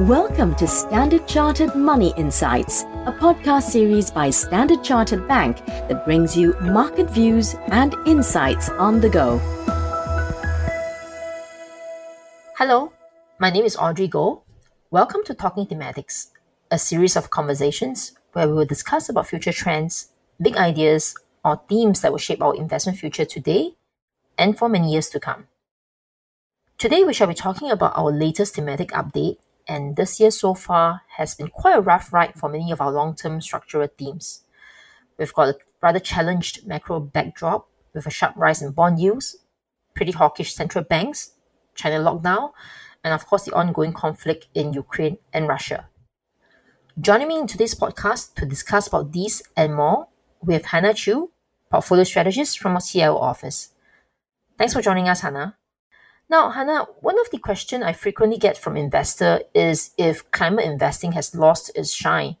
Welcome to Standard Chartered Money Insights, a podcast series by Standard Chartered Bank that brings you market views and insights on the go. Hello, my name is Audrey Goh. Welcome to Talking Thematics, a series of conversations where we will discuss about future trends, big ideas, or themes that will shape our investment future today and for many years to come. Today, we shall be talking about our latest thematic update and this year so far has been quite a rough ride for many of our long-term structural themes. We've got a rather challenged macro backdrop with a sharp rise in bond yields, pretty hawkish central banks, China lockdown, and of course the ongoing conflict in Ukraine and Russia. Joining me in today's podcast to discuss about these and more, we have Hannah Chu, portfolio strategist from our CIO office. Thanks for joining us, Hannah. Now, Hannah, one of the questions I frequently get from investor is if climate investing has lost its shine.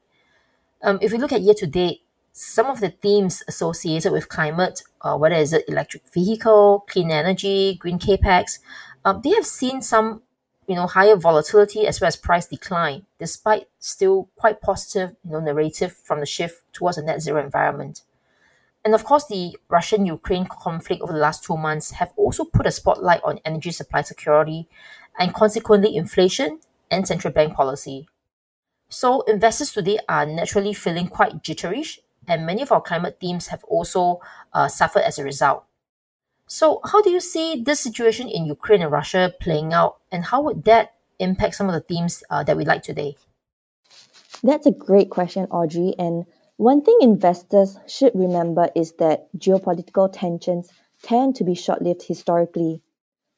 Um, if we look at year to date, some of the themes associated with climate, uh, whether it's electric vehicle, clean energy, green capex, um, they have seen some, you know, higher volatility as well as price decline, despite still quite positive, you know, narrative from the shift towards a net zero environment. And of course, the Russian Ukraine conflict over the last two months have also put a spotlight on energy supply security and consequently inflation and central bank policy. So, investors today are naturally feeling quite jitterish, and many of our climate themes have also uh, suffered as a result. So, how do you see this situation in Ukraine and Russia playing out, and how would that impact some of the themes uh, that we like today? That's a great question, Audrey, and one thing investors should remember is that geopolitical tensions tend to be short lived historically.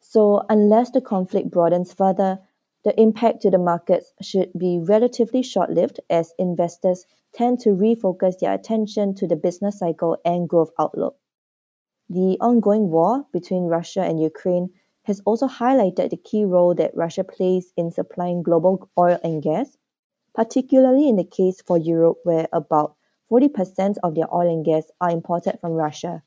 So, unless the conflict broadens further, the impact to the markets should be relatively short lived as investors tend to refocus their attention to the business cycle and growth outlook. The ongoing war between Russia and Ukraine has also highlighted the key role that Russia plays in supplying global oil and gas, particularly in the case for Europe, where about 40% of their oil and gas are imported from Russia.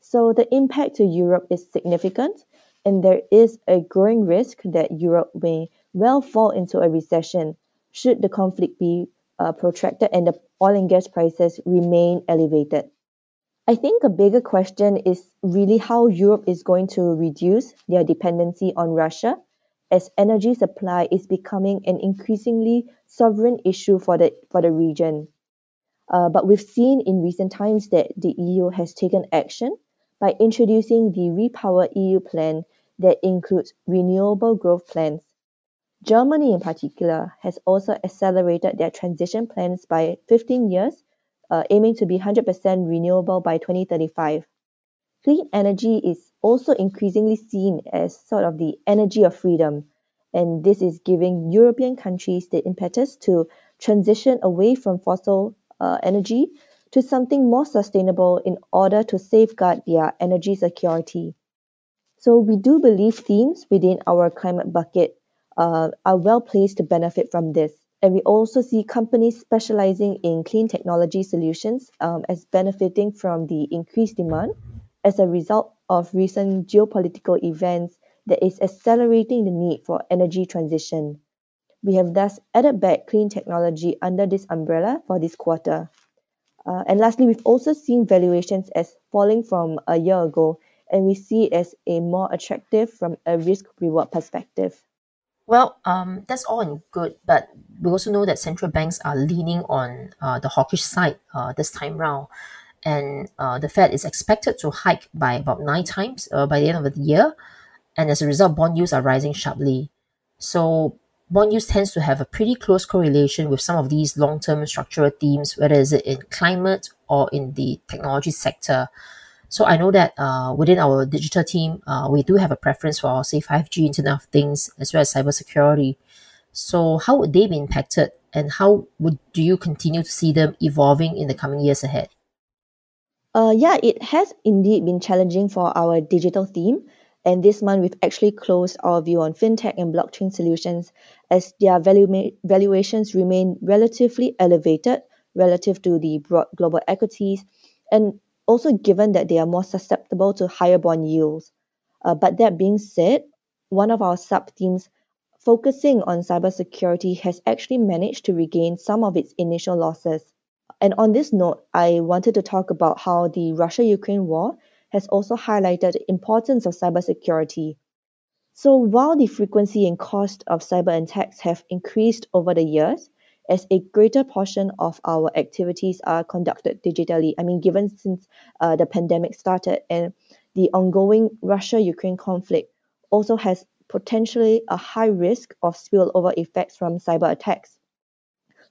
So the impact to Europe is significant, and there is a growing risk that Europe may well fall into a recession should the conflict be uh, protracted and the oil and gas prices remain elevated. I think a bigger question is really how Europe is going to reduce their dependency on Russia as energy supply is becoming an increasingly sovereign issue for the for the region. Uh, but we've seen in recent times that the EU has taken action by introducing the Repower EU plan that includes renewable growth plans. Germany, in particular, has also accelerated their transition plans by 15 years, uh, aiming to be 100% renewable by 2035. Clean energy is also increasingly seen as sort of the energy of freedom, and this is giving European countries the impetus to transition away from fossil uh, energy to something more sustainable in order to safeguard their energy security. So we do believe themes within our climate bucket uh, are well placed to benefit from this. And we also see companies specializing in clean technology solutions um, as benefiting from the increased demand as a result of recent geopolitical events that is accelerating the need for energy transition. We have thus added back clean technology under this umbrella for this quarter. Uh, and lastly, we've also seen valuations as falling from a year ago, and we see it as a more attractive from a risk reward perspective. Well, um, that's all in good, but we also know that central banks are leaning on uh, the hawkish side uh, this time round. And uh, the Fed is expected to hike by about nine times uh, by the end of the year. And as a result, bond yields are rising sharply. So bond yields tends to have a pretty close correlation with some of these long-term structural themes, whether it's in climate or in the technology sector. So I know that uh, within our digital team, uh, we do have a preference for, say, 5G, Internet of Things, as well as cybersecurity. So how would they be impacted, and how would do you continue to see them evolving in the coming years ahead? Uh, yeah, it has indeed been challenging for our digital theme. And this month, we've actually closed our view on fintech and blockchain solutions as their valu- valuations remain relatively elevated relative to the broad global equities, and also given that they are more susceptible to higher bond yields. Uh, but that being said, one of our sub themes focusing on cybersecurity has actually managed to regain some of its initial losses. And on this note, I wanted to talk about how the Russia Ukraine war has also highlighted the importance of cybersecurity. So, while the frequency and cost of cyber attacks have increased over the years, as a greater portion of our activities are conducted digitally, I mean, given since uh, the pandemic started and the ongoing Russia Ukraine conflict also has potentially a high risk of spillover effects from cyber attacks.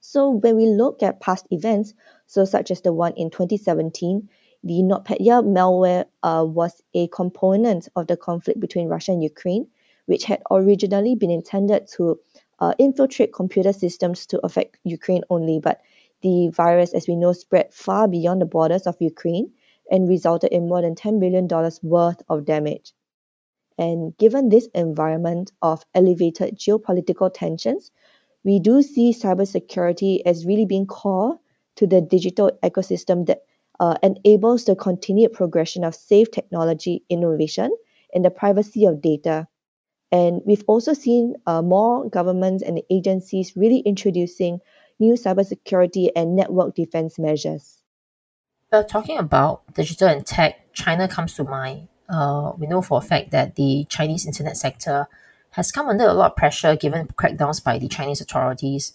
So when we look at past events, so such as the one in 2017, the NotPetya malware uh, was a component of the conflict between Russia and Ukraine, which had originally been intended to uh, infiltrate computer systems to affect Ukraine only. But the virus, as we know, spread far beyond the borders of Ukraine and resulted in more than $10 billion worth of damage. And given this environment of elevated geopolitical tensions, we do see cybersecurity as really being core to the digital ecosystem that uh, enables the continued progression of safe technology innovation and the privacy of data. And we've also seen uh, more governments and agencies really introducing new cybersecurity and network defense measures. Well, talking about digital and tech, China comes to mind uh, we know for a fact that the Chinese internet sector has come under a lot of pressure given crackdowns by the Chinese authorities.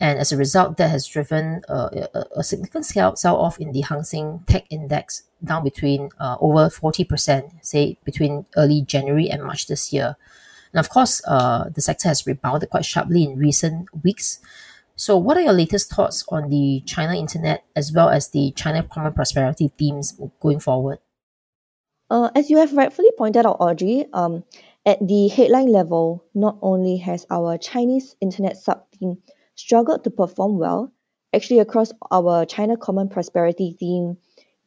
And as a result, that has driven a, a, a significant sell, off in the Hang Seng Tech Index, down between uh, over 40%, say between early January and March this year. And of course, uh, the sector has rebounded quite sharply in recent weeks. So, what are your latest thoughts on the China internet as well as the China Common Prosperity themes going forward? Uh, as you have rightfully pointed out, Audrey, um, at the headline level, not only has our Chinese internet sub-theme struggled to perform well, actually across our China Common Prosperity theme,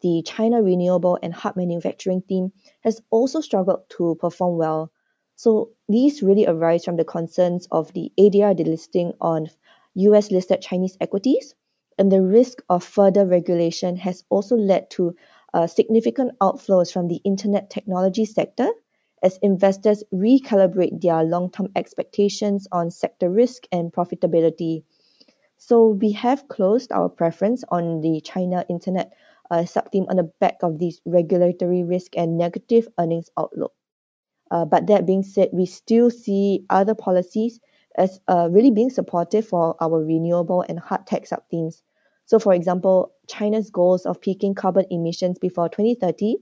the China Renewable and Hard Manufacturing theme has also struggled to perform well. So these really arise from the concerns of the ADR delisting on US listed Chinese equities, and the risk of further regulation has also led to uh, significant outflows from the internet technology sector as investors recalibrate their long term expectations on sector risk and profitability. So, we have closed our preference on the China internet uh, subtheme on the back of these regulatory risk and negative earnings outlook. Uh, but that being said, we still see other policies as uh, really being supportive for our renewable and hard tech subthemes. So, for example, China's goals of peaking carbon emissions before 2030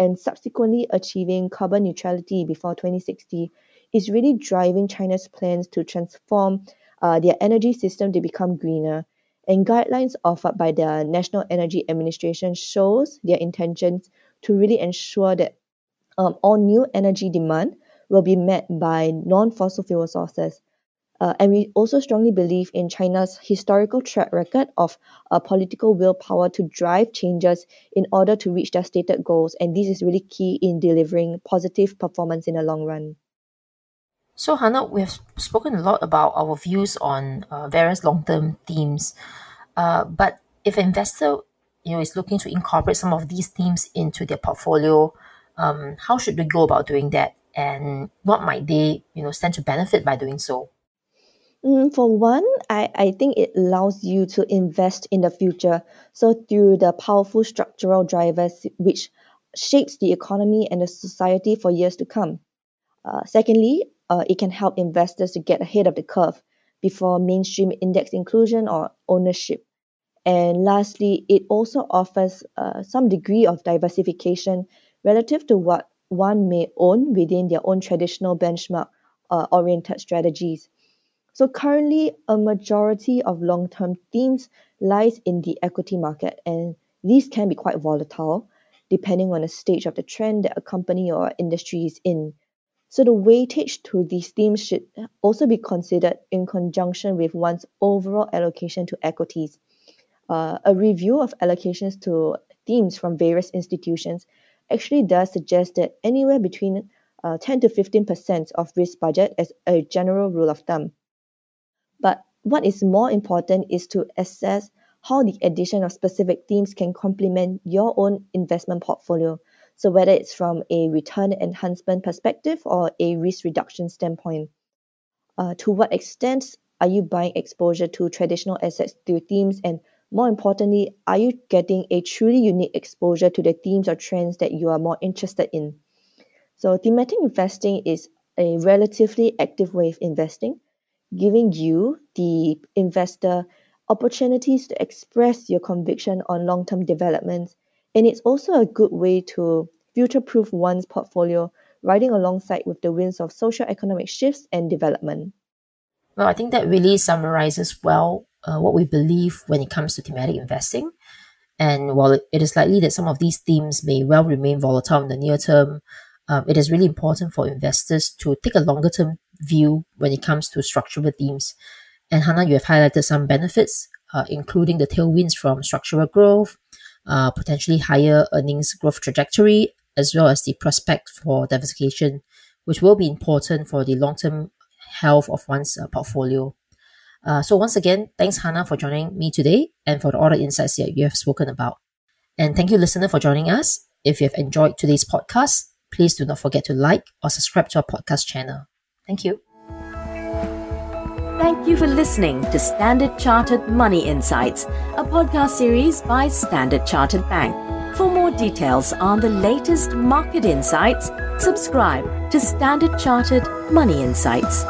and subsequently achieving carbon neutrality before 2060 is really driving China's plans to transform uh, their energy system to become greener. And guidelines offered by the National Energy Administration shows their intentions to really ensure that um, all new energy demand will be met by non-fossil fuel sources. Uh, and we also strongly believe in China's historical track record of uh, political willpower to drive changes in order to reach their stated goals. And this is really key in delivering positive performance in the long run. So, Hannah, we have spoken a lot about our views on uh, various long term themes. Uh, but if an investor you know, is looking to incorporate some of these themes into their portfolio, um, how should they go about doing that? And what might they you know, stand to benefit by doing so? Mm, for one, I, I think it allows you to invest in the future. So through the powerful structural drivers which shapes the economy and the society for years to come. Uh, secondly, uh, it can help investors to get ahead of the curve before mainstream index inclusion or ownership. And lastly, it also offers uh, some degree of diversification relative to what one may own within their own traditional benchmark uh, oriented strategies. So currently, a majority of long-term themes lies in the equity market, and these can be quite volatile depending on the stage of the trend that a company or industry is in. So the weightage to these themes should also be considered in conjunction with one's overall allocation to equities. Uh, a review of allocations to themes from various institutions actually does suggest that anywhere between uh, 10 to 15% of risk budget as a general rule of thumb. But what is more important is to assess how the addition of specific themes can complement your own investment portfolio. So whether it's from a return enhancement perspective or a risk reduction standpoint. Uh, to what extent are you buying exposure to traditional assets through themes? And more importantly, are you getting a truly unique exposure to the themes or trends that you are more interested in? So, thematic investing is a relatively active way of investing, giving you, the investor, opportunities to express your conviction on long term developments. And it's also a good way to future proof one's portfolio, riding alongside with the winds of social economic shifts and development. Well, I think that really summarizes well uh, what we believe when it comes to thematic investing. And while it is likely that some of these themes may well remain volatile in the near term, um, it is really important for investors to take a longer term view when it comes to structural themes. And Hannah, you have highlighted some benefits, uh, including the tailwinds from structural growth, uh, potentially higher earnings growth trajectory, as well as the prospect for diversification, which will be important for the long term health of one's uh, portfolio. Uh, so once again, thanks Hannah for joining me today and for all the insights that you have spoken about. And thank you, listener, for joining us. If you have enjoyed today's podcast, please do not forget to like or subscribe to our podcast channel. Thank you. Thank you for listening to Standard Chartered Money Insights, a podcast series by Standard Chartered Bank. For more details on the latest market insights, subscribe to Standard Chartered Money Insights.